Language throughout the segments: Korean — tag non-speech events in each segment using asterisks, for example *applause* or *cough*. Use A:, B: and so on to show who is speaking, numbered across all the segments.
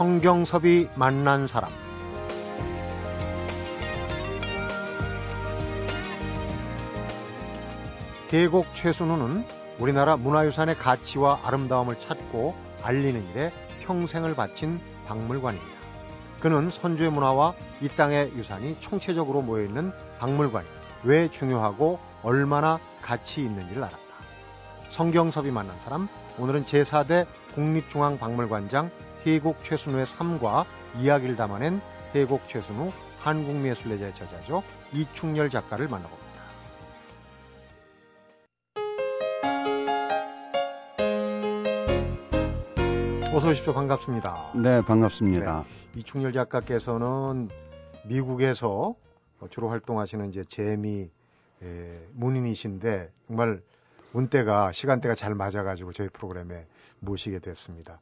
A: 성경섭이 만난 사람 계곡 최순우는 우리나라 문화유산의 가치와 아름다움을 찾고 알리는 일에 평생을 바친 박물관입니다. 그는 선조의 문화와 이 땅의 유산이 총체적으로 모여있는 박물관이 왜 중요하고 얼마나 가치 있는지를 알았다. 성경섭이 만난 사람, 오늘은 제4대 국립중앙박물관장 해곡 최순우의 삶과 이야기를 담아낸 해곡 최순우 한국미술례자의 저자죠. 이충렬 작가를 만나봅니다. 어서 오십시오. 반갑습니다.
B: 네, 반갑습니다.
A: 네, 이충렬 작가께서는 미국에서 주로 활동하시는 이제 재미 예, 문인이신데 정말 운때가 시간대가 잘 맞아가지고 저희 프로그램에 모시게 됐습니다.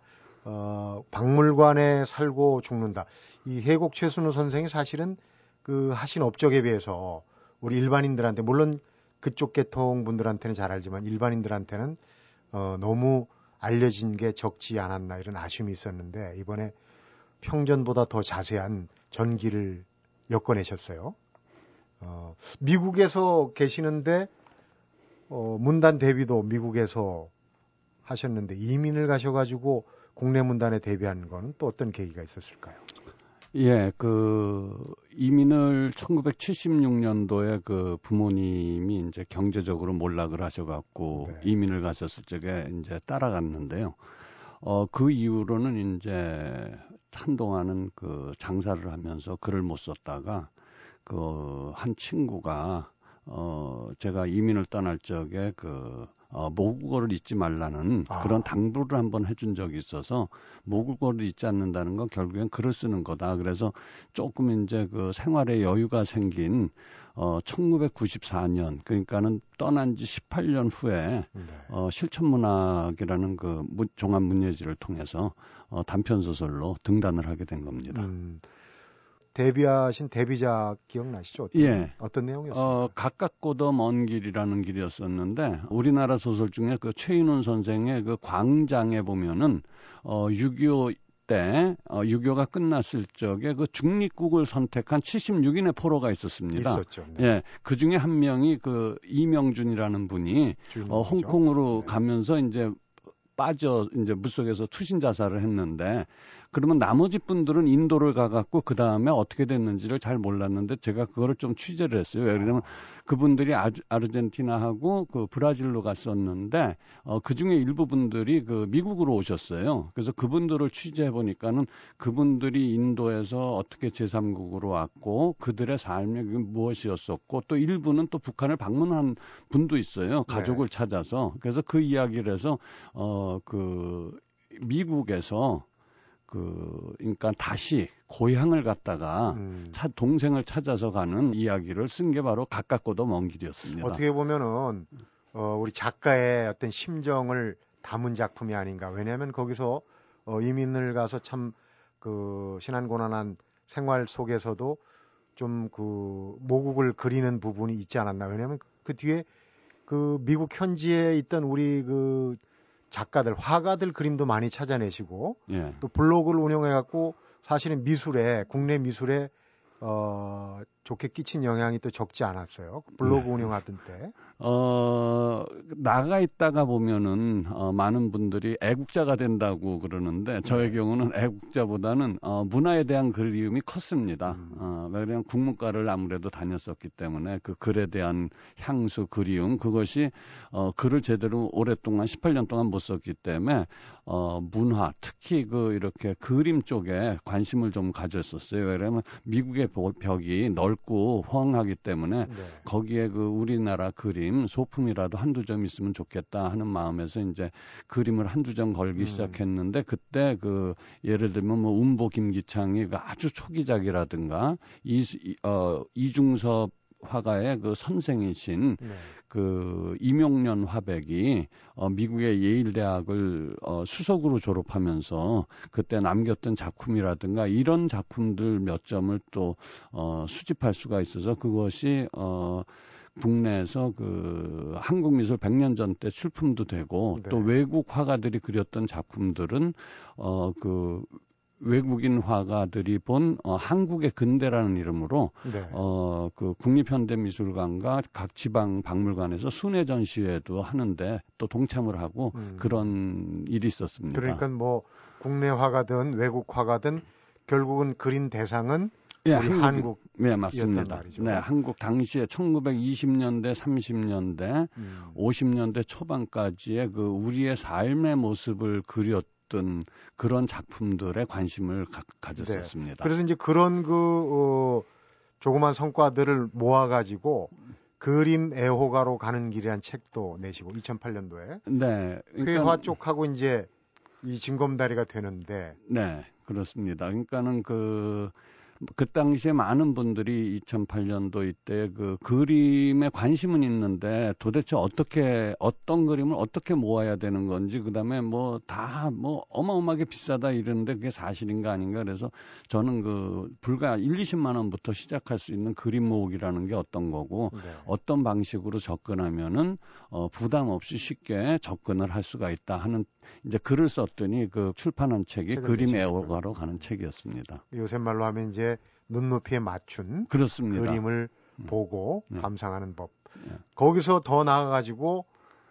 A: 어, 박물관에 살고 죽는다. 이 해곡 최순우 선생이 사실은 그 하신 업적에 비해서 우리 일반인들한테 물론 그쪽 계통 분들한테는 잘 알지만 일반인들한테는 어, 너무 알려진 게 적지 않았나 이런 아쉬움이 있었는데 이번에 평전보다 더 자세한 전기를 엮어내셨어요. 어, 미국에서 계시는데 어, 문단 데뷔도 미국에서 하셨는데 이민을 가셔가지고 국내 문단에 데뷔한 건또 어떤 계기가 있었을까요?
B: 예, 그 이민을 1976년도에 그 부모님이 이제 경제적으로 몰락을 하셔갖고 네. 이민을 가셨을 적에 이제 따라갔는데요. 어, 그 이후로는 이제 한동안은 그 장사를 하면서 글을 못 썼다가 그 한 친구가 어, 제가 이민을 떠날 적에 그 어, 모국어를 잊지 말라는 아. 그런 당부를 한번 해준 적이 있어서 모국어를 잊지 않는다는 건 결국엔 글을 쓰는 거다. 그래서 조금 이제 그 생활에 여유가 생긴 어 1994년 그러니까는 떠난 지 18년 후에 네. 어 실천문학이라는 그 종합 문예지를 통해서 어 단편 소설로 등단을 하게 된 겁니다. 음.
A: 데뷔하신 데뷔작 기억나시죠? 어떤,
B: 예.
A: 어떤 내용이었어요?
B: 어, 가깝고도 먼 길이라는 길이었었는데 우리나라 소설 중에 그 최인훈 선생의 그 광장에 보면은 어, 6.25 때 어, 6.25가 끝났을 적에 그 중립국을 선택한 76인의 포로가 있었습니다.
A: 있었죠.
B: 네. 예, 그 중에 한 명이 그 이명준이라는 분이 어, 홍콩으로 네. 가면서 이제 빠져 이제 물속에서 투신 자살을 했는데 그러면 나머지 분들은 인도를 가갖고 그 다음에 어떻게 됐는지를 잘 몰랐는데 제가 그거를 좀 취재를 했어요. 왜냐면 그분들이 아주, 아르헨티나하고 그 브라질로 갔었는데 어, 그 중에 일부 분들이 그 미국으로 오셨어요. 그래서 그분들을 취재해 보니까는 그분들이 인도에서 어떻게 제3국으로 왔고 그들의 삶이 무엇이었었고 또 일부는 또 북한을 방문한 분도 있어요. 가족을 네. 찾아서. 그래서 그 이야기를 해서 어, 그 미국에서 그, 그러니까 다시 고향을 갔다가 음. 차, 동생을 찾아서 가는 이야기를 쓴 게 바로 가깝고도 먼 길이었습니다.
A: 어떻게 보면은 어, 우리 작가의 어떤 심정을 담은 작품이 아닌가. 왜냐하면 거기서 어, 이민을 가서 참 그 신안고난한 생활 속에서도 좀 그 모국을 그리는 부분이 있지 않았나. 왜냐하면 그 뒤에 그 미국 현지에 있던 우리 그 작가들, 화가들 그림도 많이 찾아내시고 예. 또 블로그를 운영해 갖고 사실은 미술에 국내 미술에 어 좋게 끼친 영향이 또 적지 않았어요. 블로그 네. 운영하던 때.
B: 어, 나가 있다가 보면은, 어, 많은 분들이 애국자가 된다고 그러는데, 저의 네. 경우는 애국자보다는, 어, 문화에 대한 그리움이 컸습니다. 음. 어, 왜냐면 국문과를 아무래도 다녔었기 때문에 그 글에 대한 향수, 그리움, 그것이, 어, 글을 제대로 오랫동안, 18년 동안 못 썼기 때문에, 어, 문화, 특히 그 이렇게 그림 쪽에 관심을 좀 가졌었어요. 왜냐면 미국의 벽이 넓고 호황하기 때문에 네. 거기에 그 우리나라 그림, 소품이라도 한두 점 있으면 좋겠다 하는 마음에서 이제 그림을 한두 점 걸기 음. 시작했는데 그때 그 예를 들면 뭐 운보 김기창이 그 아주 초기작이라든가 이, 어, 이중섭 화가의 그 선생이신 네. 그 이명년 화백이 어 미국의 예일 대학을 어 수석으로 졸업하면서 그때 남겼던 작품이라든가 이런 작품들 몇 점을 또 어 수집할 수가 있어서 그것이 어 국내에서 그 한국 미술 100년 전 때 출품도 되고 네. 또 외국 화가들이 그렸던 작품들은 어그 외국인 화가들이 본 어, 한국의 근대라는 이름으로
A: 네.
B: 어, 그 국립현대미술관과 각 지방 박물관에서 순회 전시회도 하는데 또 동참을 하고
A: 음.
B: 그런 일이 있었습니다.
A: 그러니까 뭐 국내 화가든 외국 화가든 결국은 그린 대상은
B: 예,
A: 우리
B: 한국,
A: 한국
B: 네, 맞습니다. 네, 한국 당시에 1920년대, 30년대,
A: 음.
B: 50년대 초반까지의 그 우리의 삶의 모습을 그렸 던 그런 작품들에 관심을 가, 졌었습니다.
A: 그래서 이제 그런 그 어, 조그만 성과들을 모아가지고 그림 애호가로 가는 길이란 책도 내시고 2008년도에.
B: 네,
A: 회화 쪽하고 이제 이 징검다리가 되는데.
B: 네, 그렇습니다. 그러니까는 그, 그 당시에 많은 분들이 2008년도 이때 그 그림에 관심은 있는데 도대체 어떻게, 어떤 그림을 어떻게 모아야 되는 건지, 그 다음에 뭐다뭐 어마어마하게 비싸다 이러는데 그게 사실인가 아닌가 그래서 저는 그 불과 1, 20만 원부터 시작할 수 있는 그림 모으기라는 게 어떤 거고,
A: 네.
B: 어떤 방식으로 접근하면은 어, 부담 없이 쉽게 접근을 할 수가 있다 하는 이제 글을 썼더니 그 출판한 책이 그림. 애호가로 가는 책이었습니다.
A: 요새 말로 하면 이제 눈높이에 맞춘
B: 그렇습니다.
A: 그림을
B: 음.
A: 보고
B: 네.
A: 감상하는 법.
B: 네.
A: 거기서 더 나아가지고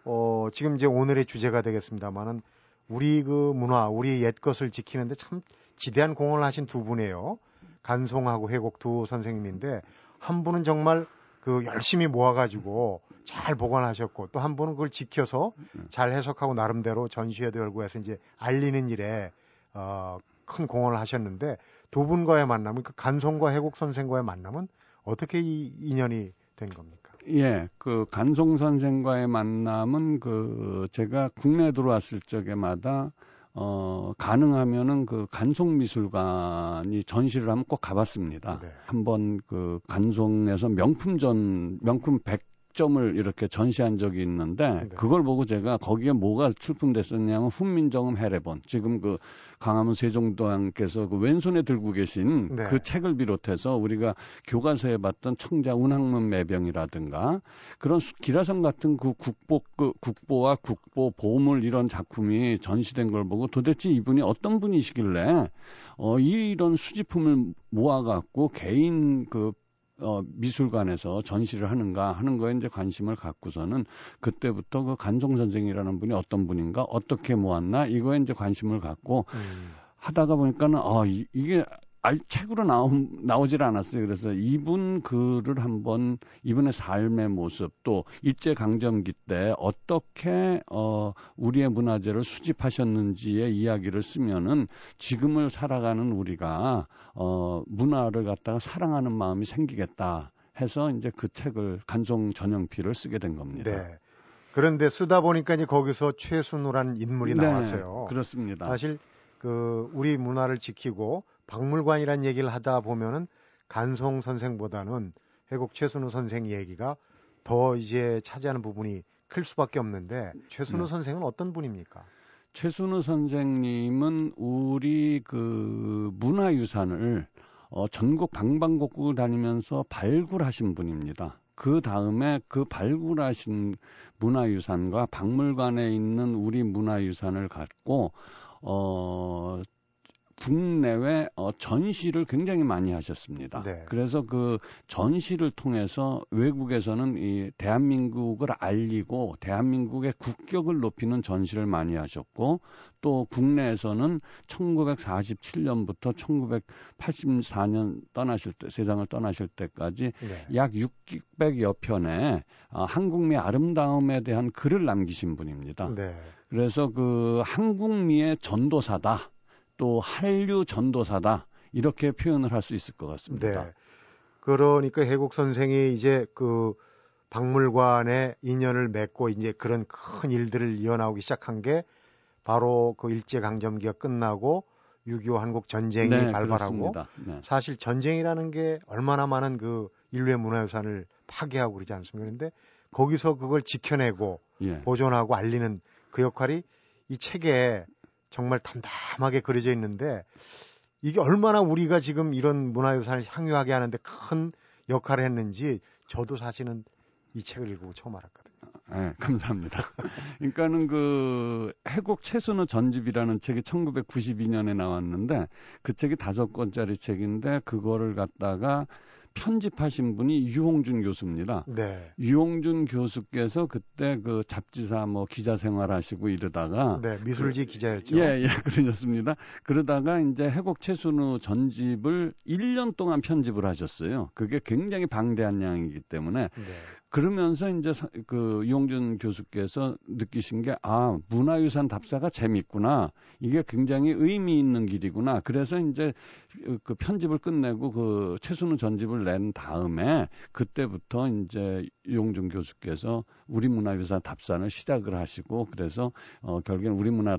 A: 어 지금 이제 오늘의 주제가 되겠습니다만은 우리 그 문화, 우리 옛 것을 지키는데 참 지대한 공헌을 하신 두 분이에요. 간송하고 회곡 두 선생님인데 한 분은 정말 그 열심히 모아가지고 잘 보관하셨고 또한 분은 그걸 지켜서 잘 해석하고 나름대로 전시회도 열고 해서 이제 알리는 일에 어, 큰 공헌을 하셨는데 두 분과의 만남은 그 간송과 회곡 선생과의 만남은 어떻게 이 인연이 된 겁니까?
B: 예, 그 간송 선생과의 만남은 그 제가 국내에 들어왔을 적에마다 어 가능하면은 그 간송 미술관이 전시를 하면 꼭 가봤습니다.
A: 네.
B: 한번 그 간송에서 명품전 명품 100 점을 이렇게 전시한 적이 있는데
A: 네.
B: 그걸 보고 제가 거기에 뭐가 출품됐었냐면 훈민정음 해례본 지금 그 강화문 세종도왕께서 그 왼손에 들고 계신
A: 네.
B: 그 책을 비롯해서 우리가 교과서에 봤던 청자 운학문 매병이라든가 그런 수- 기라성 같은 그 국보 그 국보와 국보 보물 이런 작품이 전시된 걸 보고 도대체 이분이 어떤 분이시길래 어 이런 수집품을 모아갖고 개인 그 어, 미술관에서 전시를 하는가 하는 거에 이제 관심을 갖고서는 그때부터 그 간송 선생이라는 분이 어떤 분인가 어떻게 모았나 이거에 이제 관심을 갖고
A: 음,
B: 하다가 보니까는 아 이, 게 알 책으로 나오, 나오질 않았어요. 그래서 이분 글을 한번 이분의 삶의 모습 또 일제 강점기 때 어떻게 어 우리의 문화재를 수집하셨는지의 이야기를 쓰면은 지금을 살아가는 우리가 어 문화를 갖다가 사랑하는 마음이 생기겠다 해서 이제 그 책을 간송 전형필을 쓰게 된 겁니다.
A: 네. 그런데 쓰다 보니까 이제 거기서 최순우라는 인물이
B: 네,
A: 나왔어요.
B: 그렇습니다.
A: 사실 그 우리 문화를 지키고 박물관이란 얘기를 하다 보면은 간송 선생보다는 회곡 최순우 선생 얘기가 더 이제 차지하는 부분이 클 수밖에 없는데 최순우
B: 네.
A: 선생은 어떤 분입니까?
B: 최순우 선생님은 우리 그 문화유산을 어, 전국 방방곡곡을 다니면서 발굴하신 분입니다. 그 다음에 그 발굴하신 문화유산과 박물관에 있는 우리 문화유산을 갖고 어 국내외 어, 전시를 굉장히 많이 하셨습니다.
A: 네.
B: 그래서 그 전시를 통해서 외국에서는 이 대한민국을 알리고 대한민국의 국격을 높이는 전시를 많이 하셨고 또 국내에서는 1947년부터 1984년 떠나실 때 세상을 떠나실 때까지
A: 네.
B: 약 600여 편의 어, 한국미 아름다움에 대한 글을 남기신 분입니다.
A: 네.
B: 그래서 그 한국미의 전도사다. 또 한류 전도사다. 이렇게 표현을 할 수 있을 것 같습니다.
A: 네. 그러니까 해국 선생이 이제 그 박물관에 인연을 맺고 이제 그런 큰 일들을 이어나오기 시작한 게 바로 그 일제 강점기가 끝나고 6.25 한국 전쟁이
B: 네,
A: 발발하고.
B: 네.
A: 사실 전쟁이라는 게 얼마나 많은 그 인류의 문화유산을 파괴하고 그러지 않습니까? 그런데 거기서 그걸 지켜내고
B: 예.
A: 보존하고 알리는 그 역할이 이 책에 정말 담담하게 그려져 있는데 이게 얼마나 우리가 지금 이런 문화유산을 향유하게 하는데 큰 역할을 했는지 저도 사실은 이 책을 읽고 처음 알았거든요.
B: 네, 감사합니다. *laughs* 그러니까는 그 해곡 채순의 전집이라는 책이 1992년에 나왔는데 그 책이 다섯 권짜리 책인데 그거를 갖다가 편집하신 분이 유홍준 교수입니다. 네. 유홍준 교수께서 그때 그 잡지사 뭐 기자 생활하시고 이러다가
A: 네, 미술지 그, 기자였죠.
B: 예, 예, *laughs* 그러셨습니다. 그러다가 이제 해곡 채순우 전집을 1년 동안 편집을 하셨어요. 그게 굉장히 방대한 양이기 때문에 네. 그러면서 이제 그 이용준 교수께서 느끼신 게 아, 문화유산 답사가 재밌구나. 이게 굉장히 의미 있는 길이구나. 그래서 이제 그 편집을 끝내고 그 최순우 전집을 낸 다음에 그때부터 이제 이용준 교수께서 우리 문화유산 답사를 시작을 하시고 그래서 어 결국엔 우리 문화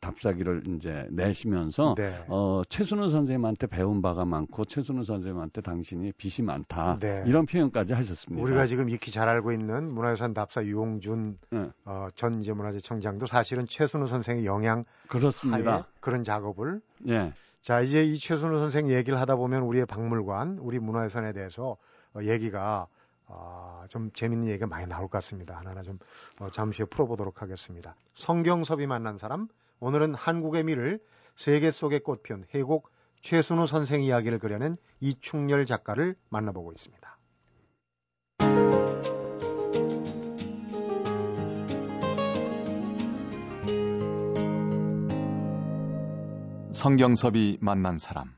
B: 답사기를 이제 내시면서 네. 어 최순우 선생님한테 배운 바가 많고 최순우 선생님한테 당신이 빚이 많다. 네. 이런 표현까지 하셨습니다.
A: 우리가 지금 익히 잘 알고 있는 문화유산 답사 유홍준 네. 어, 전 이제 문화재청장도 사실은 최순우 선생의 영향 그렇습니다. 그런 작업을 예. 자 이제 이 최순우 선생 얘기를 하다 보면 우리의 박물관, 우리 문화유산에 대해서 어, 얘기가 어, 좀 재밌는 얘기가 많이 나올 것 같습니다. 하나하나 좀 어, 잠시 후에 풀어보도록 하겠습니다. 성경섭이 만난 사람 오늘은 한국의 미를 세계 속의 꽃피운 해곡 최순우 선생 이야기를 그려낸 이충렬 작가를 만나보고 있습니다.
C: 성경섭이 만난 사람.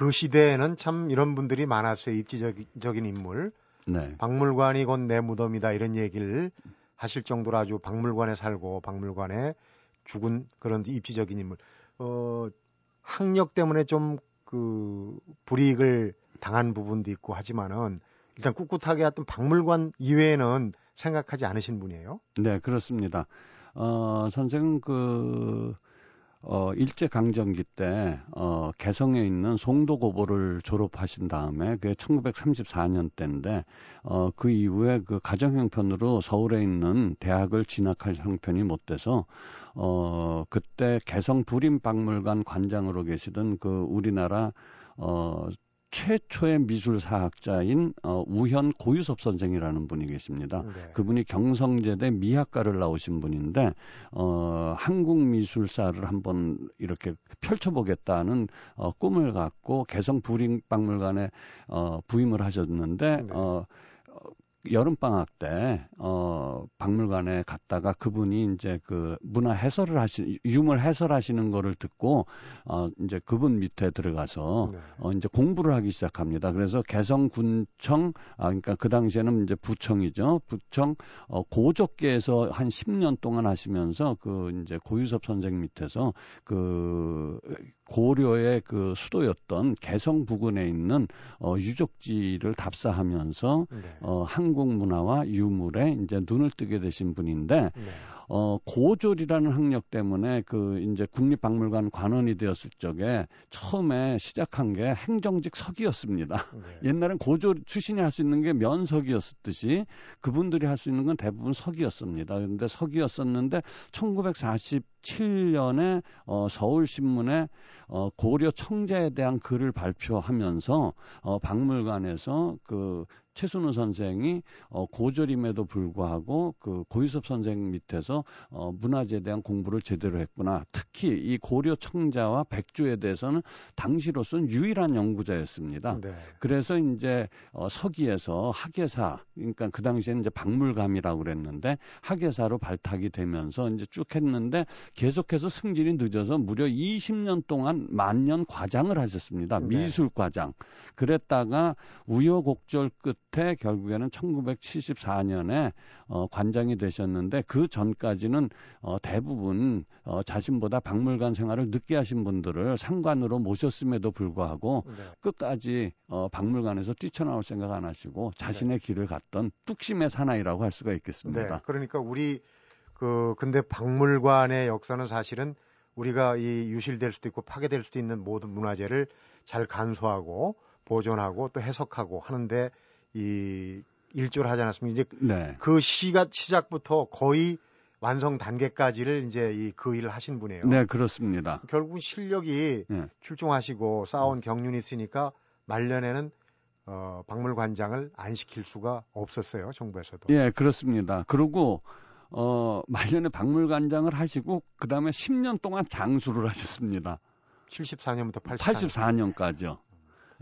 A: 그 시대에는 참 이런 분들이 많았어요. 입지적인 인물. 네. 박물관이 곧 내 무덤이다 이런 얘기를 하실 정도로 아주 박물관에 살고 박물관에 죽은 그런 입지적인 인물. 어, 학력 때문에 좀 그 불이익을 당한 부분도 있고 하지만은 일단 꿋꿋하게 했던 박물관 이외에는 생각하지 않으신 분이에요?
B: 네, 그렇습니다. 어, 선생은 그 어, 일제강점기 때, 어, 개성에 있는 송도고보를 졸업하신 다음에, 그게 1934년 때인데, 어, 그 이후에 그 가정 형편으로 서울에 있는 대학을 진학할 형편이 못 돼서, 어, 그때 개성 부림박물관 관장으로 계시던 그 우리나라, 어, 최초의 미술사학자인 어, 우현 고유섭 선생이라는 분이 계십니다. 네. 그분이 경성제대 미학과를 나오신 분인데 어, 한국 미술사를 한번 이렇게 펼쳐보겠다는 어, 꿈을 갖고 개성 부림박물관에 어, 부임을 하셨는데 네. 어, 여름 방학 때 어, 박물관에 갔다가 그분이 이제 그 문화 해설을 하시 유물 해설하시는 거를 듣고 어 이제 그분 밑에 들어가서 네. 어 이제 공부를 하기 시작합니다. 그래서 개성군청 아 그러니까 그 당시에는 이제 부청이죠. 부청 어 고적계에서 한 10년 동안 하시면서 그 이제 고유섭 선생 밑에서 그 고려의 그 수도였던 개성 부근에 있는 어, 유적지를 답사하면서 네. 어, 한국 문화와 유물에 이제 눈을 뜨게 되신 분인데 네. 어, 고졸이라는 학력 때문에 그 이제 국립박물관 관원이 되었을 적에 처음에 시작한 게 행정직 서기였습니다. 네. *laughs* 옛날엔 고졸 출신이 할 수 있는 게 면석이었듯이 그분들이 할 수 있는 건 대부분 서기였습니다. 그런데 서기였었는데 1947년에 어, 서울신문에 어, 고려 청자에 대한 글을 발표하면서 어, 박물관에서 그 최순우 선생이 어, 고졸임에도 불구하고 그 고유섭 선생 밑에서 어, 문화재에 대한 공부를 제대로 했구나. 특히 이 고려 청자와 백조에 대해서는 당시로서는 유일한 연구자였습니다. 네. 그래서 이제 어, 서기에서 학예사, 그러니까 그 당시에는 이제 박물감이라고 그랬는데 학예사로 발탁이 되면서 이제 쭉 했는데 계속해서 승진이 늦어서 무려 20년 동안 만년 과장을 하셨습니다. 네. 미술 과장. 그랬다가 우여곡절 끝 끝에 결국에는 1974년에 어, 관장이 되셨는데 그 전까지는 어, 대부분 어, 자신보다 박물관 생활을 늦게 하신 분들을 상관으로 모셨음에도 불구하고 네. 끝까지 어, 박물관에서 뛰쳐나올 생각 안 하시고 자신의 네. 길을 갔던 뚝심의 사나이라고 할 수가 있겠습니다.
A: 네. 그러니까 우리 그 근데 박물관의 역사는 사실은 우리가 이 유실될 수도 있고 파괴될 수도 있는 모든 문화재를 잘 간소하고 보존하고 또 해석하고 하는데 이 일조를 하지 않았습니까? 이제 네. 그 시가 시작부터 거의 완성 단계까지를 이제 이 그 일을 하신 분이에요.
B: 네, 그렇습니다.
A: 결국 실력이 네. 출중하시고 쌓아온 음. 경륜이 있으니까 말년에는 어, 박물관장을 안 시킬 수가 없었어요, 정부에서도.
B: 예, 그렇습니다. 그리고 어, 말년에 박물관장을 하시고 그 다음에 10년 동안 장수를 하셨습니다.
A: 74년부터
B: 84년. 84년까지요.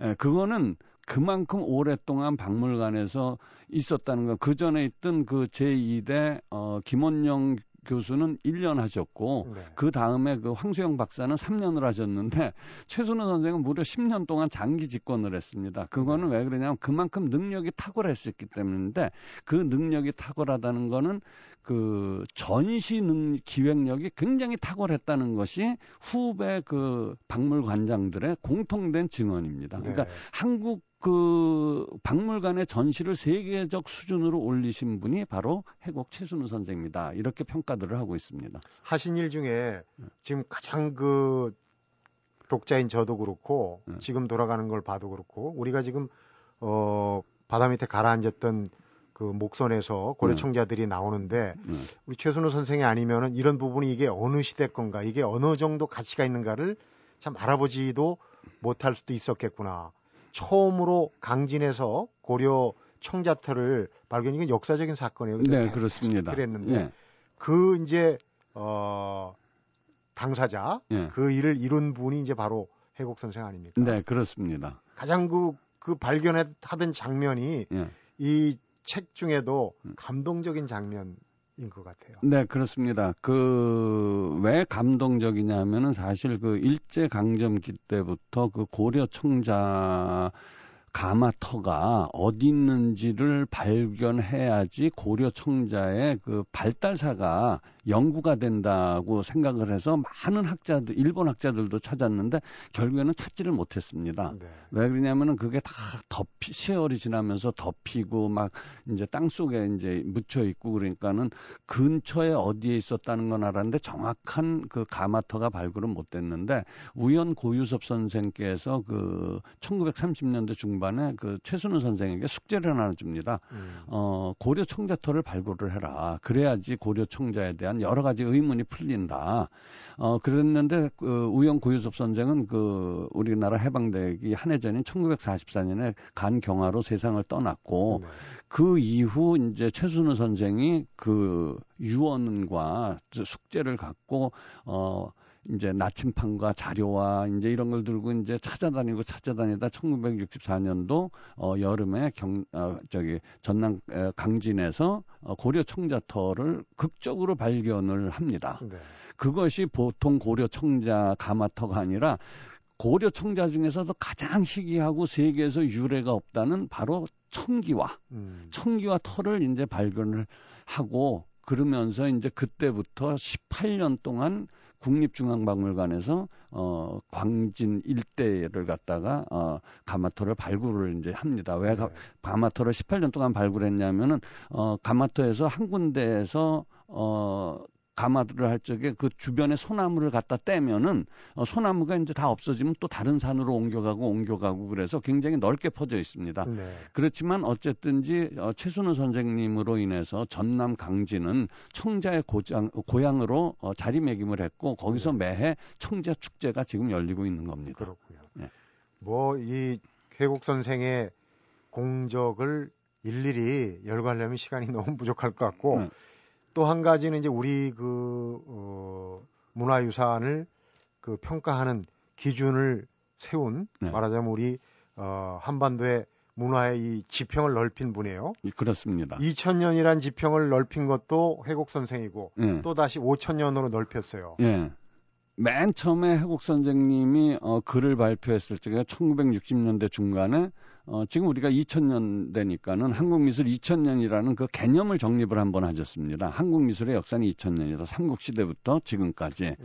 B: 예, 그거는 그만큼 오랫동안 박물관에서 있었다는 거. 그 전에 있던 그 제2대 어, 김원영 교수는 1년 하셨고 네. 그 다음에 그 황수영 박사는 3년을 하셨는데 최순호 선생은 무려 10년 동안 장기 집권을 했습니다. 그거는 네. 왜 그러냐면 그만큼 능력이 탁월했었기 때문인데 그 능력이 탁월하다는 거는 그 전시 능 기획력이 굉장히 탁월했다는 것이 후배 그 박물관장들의 공통된 증언입니다. 그러니까 네. 한국 그 박물관의 전시를 세계적 수준으로 올리신 분이 바로 해곡 최순우 선생입니다. 이렇게 평가들을 하고 있습니다.
A: 하신 일 중에 지금 가장 그 독자인 저도 그렇고 네. 지금 돌아가는 걸 봐도 그렇고 우리가 지금 어 바다 밑에 가라앉았던 그 목선에서 고려 네. 청자들이 나오는데 네. 우리 최순우 선생이 아니면은 이런 부분이 이게 어느 시대 건가 이게 어느 정도 가치가 있는가를 참 알아보지도 못할 수도 있었겠구나. 처음으로 강진에서 고려 청자터를 발견 이건 역사적인 사건이에요.
B: 네, 그렇습니다.
A: 그랬는데 예. 그 이제 어 당사자 예. 그 일을 이룬 분이 이제 바로 해곡 선생 아닙니까?
B: 네, 그렇습니다.
A: 가장 그, 그 발견하던 장면이 예. 이책 중에도 음. 감동적인 장면 인것 같아요.
B: 네, 그렇습니다. 그 왜 감동적이냐면은 사실 그 일제 강점기 때부터 그 고려 청자 가마터가 어디 있는지를 발견해야지 고려 청자의 그 발달사가 연구가 된다고 생각을 해서 많은 학자들, 일본 학자들도 찾았는데 결국에는 찾지를 못했습니다. 네. 왜 그러냐면은 그게 다 덮이, 세월이 지나면서 덮이고 막 이제 땅 속에 이제 묻혀 있고 그러니까는 근처에 어디에 있었다는 건 알았는데 정확한 그 가마터가 발굴은 못 됐는데 우연 고유섭 선생께서 그 1930년대 중반에 그 최순우 선생에게 숙제를 하나 줍니다. 음. 어, 고려 청자터를 발굴을 해라. 그래야지 고려 청자에 대한 여러 가지 의문이 풀린다. 어, 그랬는데, 그, 우영 구유섭 선생은 그, 우리나라 해방되기 한 해 전인 1944년에 간 경화로 세상을 떠났고, 네. 그 이후 이제 최순우 선생이 그 유언과 숙제를 갖고, 어, 이제 나침판과 자료와 이제 이런 걸 들고 이제 찾아다니고 찾아다니다 1964년도 어 여름에 경 어, 저기 전남 강진에서 어, 고려 청자터를 극적으로 발견을 합니다. 네. 그것이 보통 고려 청자 가마터가 아니라 고려 청자 중에서도 가장 희귀하고 세계에서 유래가 없다는 바로 청기와 음. 청기와 터를 이제 발견을 하고 그러면서 이제 그때부터 18년 동안 국립중앙박물관에서 어 광진 일대를 갖다가 어 가마토를 발굴을 이제 합니다. 왜 네. 가마토를 18년 동안 발굴했냐면은 어 가마토에서 한 군데에서 어 가마를 할 적에 그 주변에 소나무를 갖다 떼면은 어, 소나무가 이제 다 없어지면 또 다른 산으로 옮겨가고 옮겨가고 그래서 굉장히 넓게 퍼져 있습니다. 네. 그렇지만 어쨌든지 어, 최순우 선생님으로 인해서 전남 강진은 청자의 고장, 고향으로 어, 자리매김을 했고 거기서 네. 매해 청자 축제가 지금 열리고 있는 겁니다.
A: 그렇고요. 네. 뭐이 회국 선생의 공적을 일일이 열거하려면 시간이 *laughs* 너무 부족할 것 같고 네. 또 한 가지는 이제 우리 그, 어, 문화유산을 그 평가하는 기준을 세운 네. 말하자면 우리 어, 한반도의 문화의 이 지평을 넓힌 분이에요.
B: 그렇습니다.
A: 2000년이란 지평을 넓힌 것도 회곡 선생이고 네. 또 다시 5000년으로 넓혔어요.
B: 예. 맨 처음에 해곡 선생님이 어, 글을 발표했을 적에 1960년대 중간에 어, 지금 우리가 2000년대니까는 한국미술 2000년이라는 그 개념을 정립을 한번 하셨습니다. 한국미술의 역사는 2000년이다. 삼국시대부터 지금까지. 네.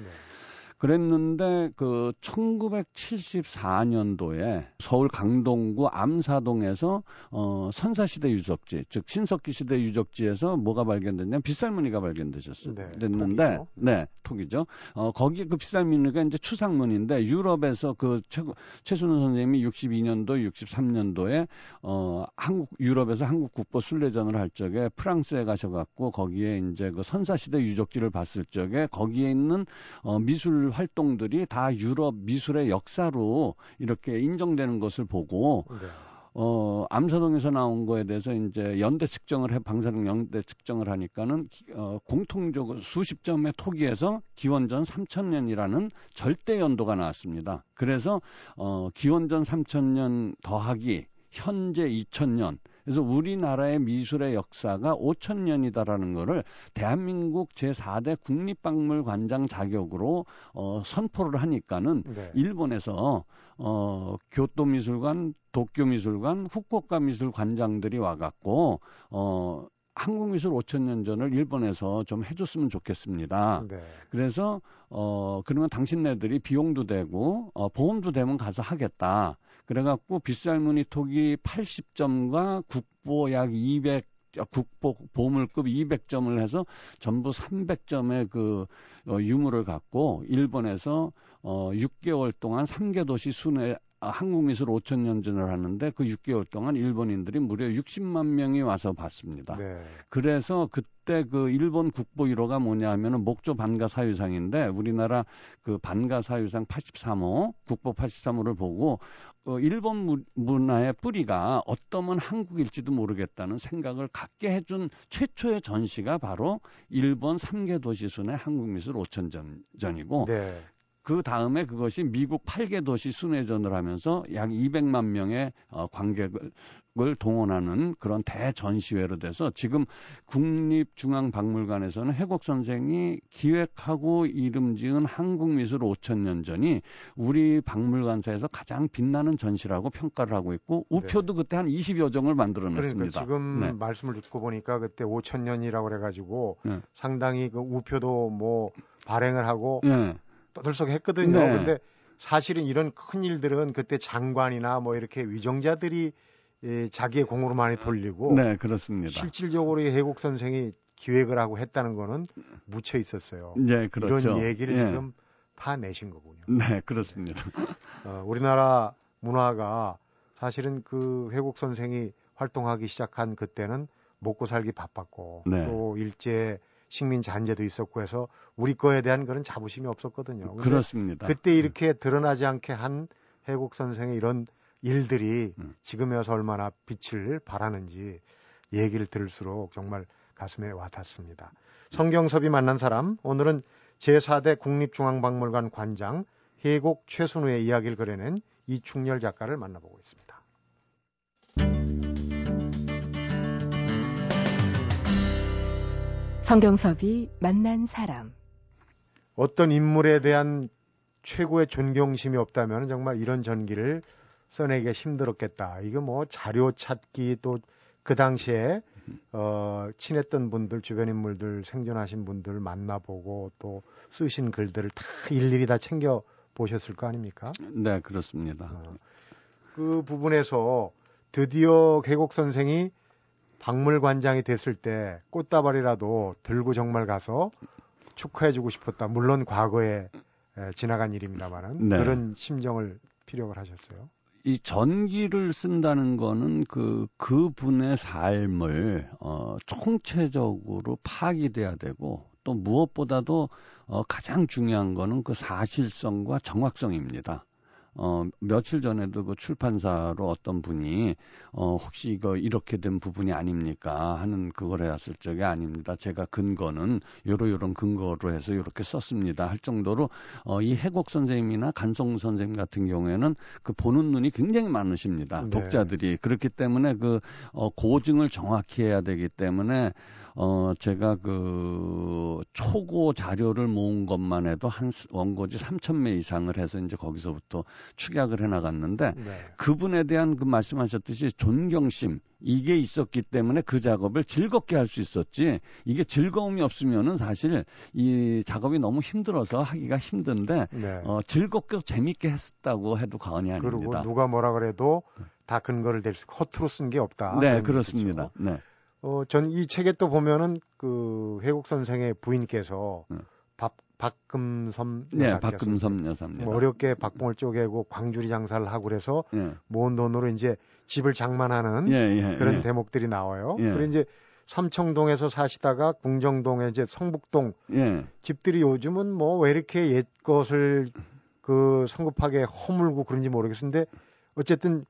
B: 그랬는데 그 1974년도에 서울 강동구 암사동에서 어 선사시대 유적지 즉 신석기 시대 유적지에서 뭐가 발견됐냐면 빗살무늬가 발견되셨어요. 네, 됐는데 톡이죠. 네 톡이죠. 어 거기 그 빗살무늬가 이제 추상문인데 유럽에서 그 최, 최순우 선생님이 62년도 63년도에 어 한국 유럽에서 한국 국보 순례전을 할 적에 프랑스에 가셔 갖고 거기에 이제 그 선사시대 유적지를 봤을 적에 거기에 있는 어 미술 활동들이 다 유럽 미술의 역사로 이렇게 인정되는 것을 보고 네. 어, 암사동에서 나온 거에 대해서 이제 연대 측정을 해, 방사능 연대 측정을 하니까는, 어, 공통적으로 수십 점의 토기에서 기원전 3000년이라는 절대 연도가 나왔습니다. 그래서, 어, 기원전 3000년 더하기 현재 2000년, 그래서 우리나라의 미술의 역사가 5천 년이다라는 거를 대한민국 제4대 국립박물관장 자격으로 어, 선포를 하니까는 네. 일본에서 어, 교토미술관, 도쿄미술관, 후쿠오카 미술관장들이 와갖고 어, 한국 미술 5천 년 전을 일본에서 좀 해줬으면 좋겠습니다. 네. 그래서 어 그러면 당신네들이 비용도 되고 어, 보험도 되면 가서 하겠다. 그래갖고 빗살무늬 토기 80점과 국보 약 200, 국보 보물급 200점을 해서 전부 300점의 그 어, 유물을 갖고 일본에서 어 6개월 동안 3개 도시 순회 아, 한국 미술 5천 년 전을 하는데 그 6개월 동안 일본인들이 무려 60만 명이 와서 봤습니다. 네. 그래서 그 때 그 일본 국보 1호가 뭐냐 하면은 목조 반가 사유상인데 우리나라 그 반가 사유상 83호, 국보 83호를 보고 어, 일본 문화의 뿌리가 어떠면 한국일지도 모르겠다는 생각을 갖게 해준 최초의 전시가 바로 일본 3개 도시 순회 한국미술 5천 전, 전이고 네. 그 다음에 그것이 미국 8개 도시 순회전을 하면서 약 200만 명의 어, 관객을 동원하는 그런 대전시회로 돼서 지금 국립중앙박물관에서는 해곡 선생이 기획하고 이름 지은 한국 미술 5천년 전이 우리 박물관사에서 가장 빛나는 전시라고 평가를 하고 있고 네. 우표도 네. 그때 한 20여 종을 만들어냈습니다.
A: 그러니까 지금 네. 말씀을 듣고 보니까 그때 5천년이라고 그래가지고 네. 상당히 그 우표도 뭐 발행을 하고 네. 떠들썩했거든요. 네. 근데 사실은 이런 큰 일들은 그때 장관이나 뭐 이렇게 위정자들이 예, 자기의 공으로 많이 돌리고
B: 네, 그렇습니다.
A: 실질적으로 해국 선생이 기획을 하고 했다는 거는 묻혀 있었어요.
B: 네, 그렇죠.
A: 이런 얘기를 네. 지금 파내신 거군요.
B: 네, 그렇습니다.
A: 어, 우리나라 문화가 사실은 그 회국 선생이 활동하기 시작한 그때는 먹고 살기 바빴고 네. 또 일제 식민 잔재도 있었고 해서 우리 거에 대한 그런 자부심이 없었거든요.
B: 그렇습니다.
A: 그때 이렇게 드러나지 않게 한 해국 선생의 이런 일들이 음. 지금에 와서 얼마나 빛을 발하는지 얘기를 들을수록 정말 가슴에 와닿습니다. 성경섭이 만난 사람 오늘은 제4대 국립중앙박물관 관장 해곡 최순우의 이야기를 그려낸 이충렬 작가를 만나보고 있습니다.
C: 성경섭이 만난 사람.
A: 어떤 인물에 대한 최고의 존경심이 없다면 정말 이런 전기를 써내기가 힘들었겠다. 이거 뭐 자료 찾기 또 그 당시에 어, 친했던 분들, 주변 인물들, 생존하신 분들 만나보고 또 쓰신 글들을 다 일일이 다 챙겨 보셨을 거 아닙니까?
B: 네, 그렇습니다.
A: 어, 그 부분에서 드디어 계곡 선생이 박물관장이 됐을 때 꽃다발이라도 들고 정말 가서 축하해주고 싶었다. 물론 과거에 지나간 일입니다만은 네. 그런 심정을 피력을 하셨어요.
B: 이 전기를 쓴다는 거는 그 그분의 삶을 어 총체적으로 파악이 돼야 되고 또 무엇보다도 어 가장 중요한 거는 그 사실성과 정확성입니다. 어, 며칠 전에도 그 출판사로 어떤 분이, 어, 혹시 이거 이렇게 된 부분이 아닙니까? 하는 그걸 해왔을 적에 아닙니다. 제가 근거는 요러 요런 근거로 해서 이렇게 썼습니다. 할 정도로, 어, 이 해곡 선생님이나 간송 선생님 같은 경우에는 그 보는 눈이 굉장히 많으십니다. 네. 독자들이. 그렇기 때문에 그, 어, 고증을 정확히 해야 되기 때문에, 어, 제가 그 초고 자료를 모은 것만 해도 한 원고지 3,000매 이상을 해서 이제 거기서부터 축약을 해 나갔는데 네. 그분에 대한 그 말씀하셨듯이 존경심 이게 있었기 때문에 그 작업을 즐겁게 할 수 있었지 이게 즐거움이 없으면은 사실 이 작업이 너무 힘들어서 하기가 힘든데 네. 어, 즐겁게 재밌게 했다고 해도 과언이 아닙니다.
A: 그리고 누가 뭐라 그래도 다 근거를 댈 수, 허투루 쓴 게 없다.
B: 네, 그렇습니다. 네.
A: 어, 전 이 책에 또 보면은 그 회국 선생의 부인께서 네. 박, 박금섬
B: 네, 박금섬 여사입니다.
A: 뭐 어렵게 박봉을 쪼개고 광주리 장사를 하고 그래서 네. 모은 돈으로 이제 집을 장만하는 예, 예, 그런 예. 대목들이 나와요. 예. 그리고 이제 삼청동에서 사시다가 궁정동에 이제 성북동 예. 집들이 요즘은 뭐 왜 이렇게 옛 것을 그 성급하게 허물고 그런지 모르겠는데 어쨌든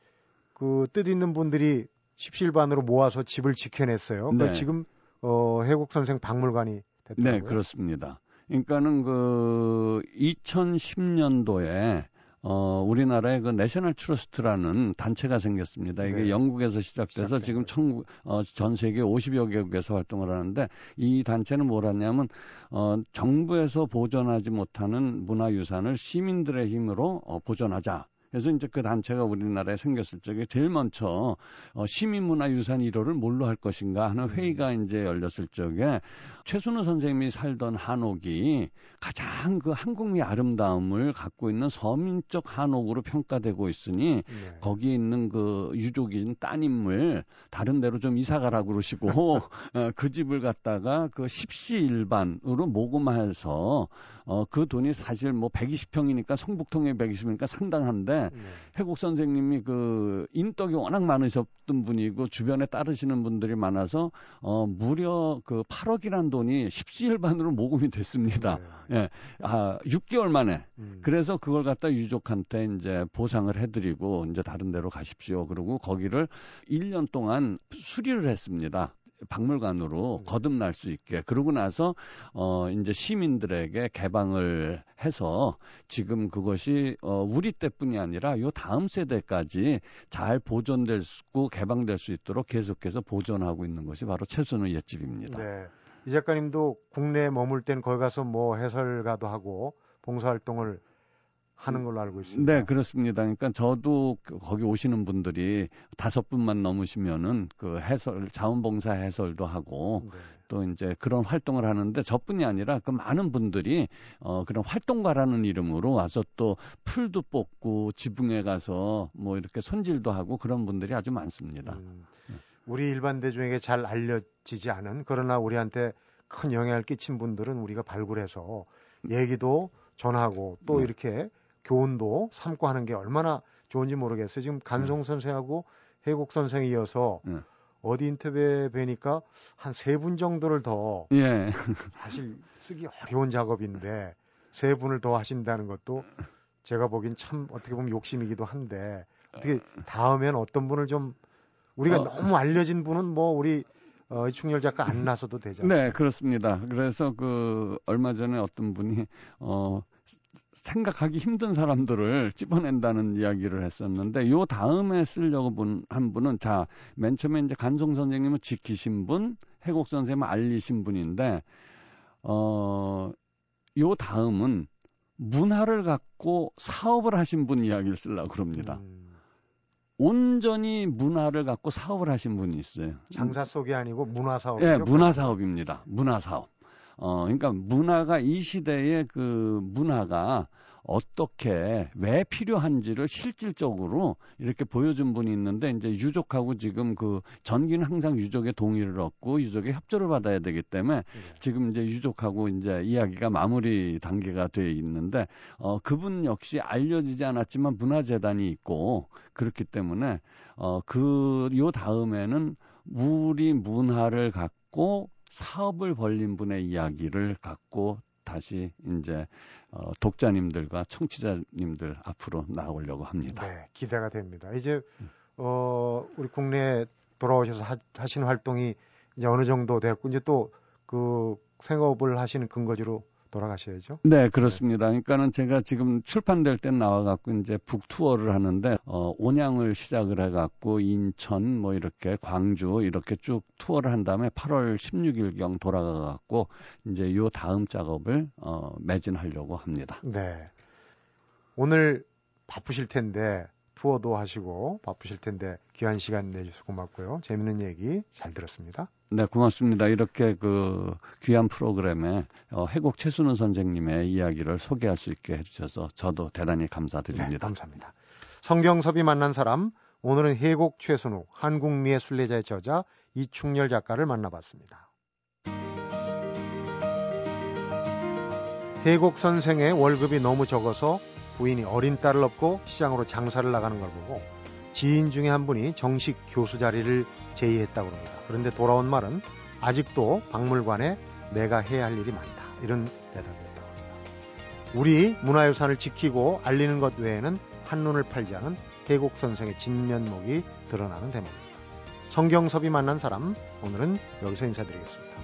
A: 그 뜻 있는 분들이 십시일반으로 모아서 집을 지켜냈어요. 그
B: 네.
A: 지금 어, 혜곡 선생 박물관이 됐다고요.
B: 네, 그렇습니다. 그러니까는 그 2010년도에 어, 우리나라에 그 내셔널 트러스트라는 단체가 생겼습니다. 이게
A: 네.
B: 영국에서 시작돼서 지금. 청, 어, 전 세계 50여 개국에서 활동을 하는데 이 단체는 뭘 하냐면 어, 정부에서 보존하지 못하는 문화유산을 시민들의 힘으로 어, 보존하자. 그래서 이제 그 단체가 우리나라에 생겼을 적에 제일 먼저 어, 시민문화유산 1호를 뭘로 할 것인가 하는 회의가 이제 열렸을 적에 최순우 선생님이 살던 한옥이 가장 그 한국미 아름다움을 갖고 있는 서민적 한옥으로 평가되고 있으니
A: 네.
B: 거기 있는 그 유족인 따님을 다른 데로 좀 이사 가라고 그러시고 *laughs* 어, 그 집을 갖다가 그 십시일반으로 모금해서 어, 그 돈이 사실 뭐 120평이니까 성북통에 120이니까 상당한데
A: 네.
B: 해국 선생님이 그 인덕이 워낙 많으셨던 분이고 주변에 따르시는 분들이 많아서 어 무려 그 8억이란 돈이 십시일반으로 모금이 됐습니다.
A: 네.
B: 예. 아, 6개월 만에.
A: 음.
B: 그래서 그걸 갖다 유족한테 이제 보상을 해 드리고 이제 다른 데로 가십시오. 그리고 거기를 1년 동안 수리를 했습니다. 박물관으로
A: 음.
B: 거듭날 수 있게. 그러고 나서 어 이제 시민들에게 개방을 해서 지금 그것이 어 우리 때뿐이 아니라 요 다음 세대까지 잘 보존될 수 있고 개방될 수 있도록 계속해서 보존하고 있는 것이 바로 최순우 옛집입니다.
A: 네. 이 작가님도 국내에 머물 땐 거기 가서 뭐 해설가도 하고 봉사활동을 하는 걸로 알고 있습니다.
B: 네, 그렇습니다. 그러니까 저도 그- 거기 오시는 분들이 다섯 분만 넘으시면은 그 해설, 자원봉사 해설도 하고
A: 네.
B: 또 이제 그런 활동을 하는데 저뿐이 아니라 그 많은 분들이 어 그런 활동가라는 이름으로 와서 또 풀도 뽑고 지붕에 가서 뭐 이렇게 손질도 하고 그런 분들이 아주 많습니다.
A: 음, 우리 일반 대중에게 잘 알려지지 않은 그러나 우리한테 큰 영향을 끼친 분들은 우리가 발굴해서 얘기도 전하고 또
B: 네.
A: 이렇게 교훈도 삼고 하는 게 얼마나 좋은지 모르겠어요. 지금 간송 선생하고 해국 선생이 이어서
B: 네.
A: 어디 인터뷰에 뵈니까 한 세 분 정도를 더
B: 예.
A: 사실 쓰기 어려운 작업인데 세 분을 더 하신다는 것도 제가 보기엔 참 어떻게 보면 욕심이기도 한데 어떻게 다음엔 어떤 분을 좀 우리가
B: 어.
A: 너무 알려진 분은 뭐 우리 어, 이충렬 작가 안 나서도 되죠.
B: 네, 그렇습니다. 그래서 그 얼마 전에 어떤 분이 어 생각하기 힘든 사람들을 찝어낸다는 이야기를 했었는데 요 다음에 쓰려고 분, 한 분은 자 맨 처음에 이제 간송 선생님은 지키신 분, 해곡 선생님은 알리신 분인데 어요 다음은 문화를 갖고 사업을 하신 분 이야기를 쓰려고 그럽니다.
A: 음,
B: 온전히 문화를 갖고 사업을 하신 분이 있어요.
A: 장사 속이 아니고 문화 사업.
B: 예, 문화 사업입니다. 문화 사업. 어, 그러니까 문화가 이 시대의 그 문화가 어떻게 왜 필요한지를 실질적으로 이렇게 보여준 분이 있는데 이제 유족하고 지금 그 전기는 항상 유족의 동의를 얻고 유족의 협조를 받아야 되기 때문에 지금 이제 유족하고 이제 이야기가 마무리 단계가 돼 있는데 어 그분 역시 알려지지 않았지만 문화재단이 있고 그렇기 때문에 어그 요 다음에는 우리 문화를 갖고 사업을 벌린 분의 이야기를 갖고 다시 이제 어, 독자님들과 청취자님들 앞으로 나오려고 합니다.
A: 네, 기대가 됩니다. 이제 어 우리 국내에 돌아오셔서 하, 하신 활동이 이제 어느 정도 됐고 이제 또 그 생업을 하시는 근거지로 돌아가셔야죠.
B: 네, 그렇습니다. 그러니까는 제가 지금 출판될 땐 나와갖고 이제 북 투어를 하는데 어, 온양을 시작을 해갖고 인천 뭐 이렇게 광주 이렇게 쭉 투어를 한 다음에 8월 16일경 돌아가갖고 이제 요 다음 작업을 어, 매진하려고 합니다.
A: 네. 오늘 바쁘실 텐데 투어도 하시고 바쁘실 텐데 귀한 시간 내주셔서 고맙고요. 재밌는 얘기 잘 들었습니다.
B: 네, 고맙습니다. 이렇게 그 귀한 프로그램에 어, 해곡 최순우 선생님의 이야기를 소개할 수 있게 해주셔서 저도 대단히
A: 네,
B: 감사드립니다.
A: 감사합니다. 성경섭이 만난 사람 오늘은 해곡 최순우 한국미의 순례자의 저자 이충렬 작가를 만나봤습니다. 해곡 선생의 월급이 너무 적어서 부인이 어린 딸을 업고 시장으로 장사를 나가는 걸 보고 지인 중에 한 분이 정식 교수 자리를 제의했다고 합니다. 그런데 돌아온 말은 아직도 박물관에 내가 해야 할 일이 많다. 이런 대답이었다고 합니다. 우리 문화유산을 지키고 알리는 것 외에는 한눈을 팔지 않은 대곡 선생의 진면목이 드러나는 대목입니다. 성경섭이 만난 사람 오늘은 여기서 인사드리겠습니다.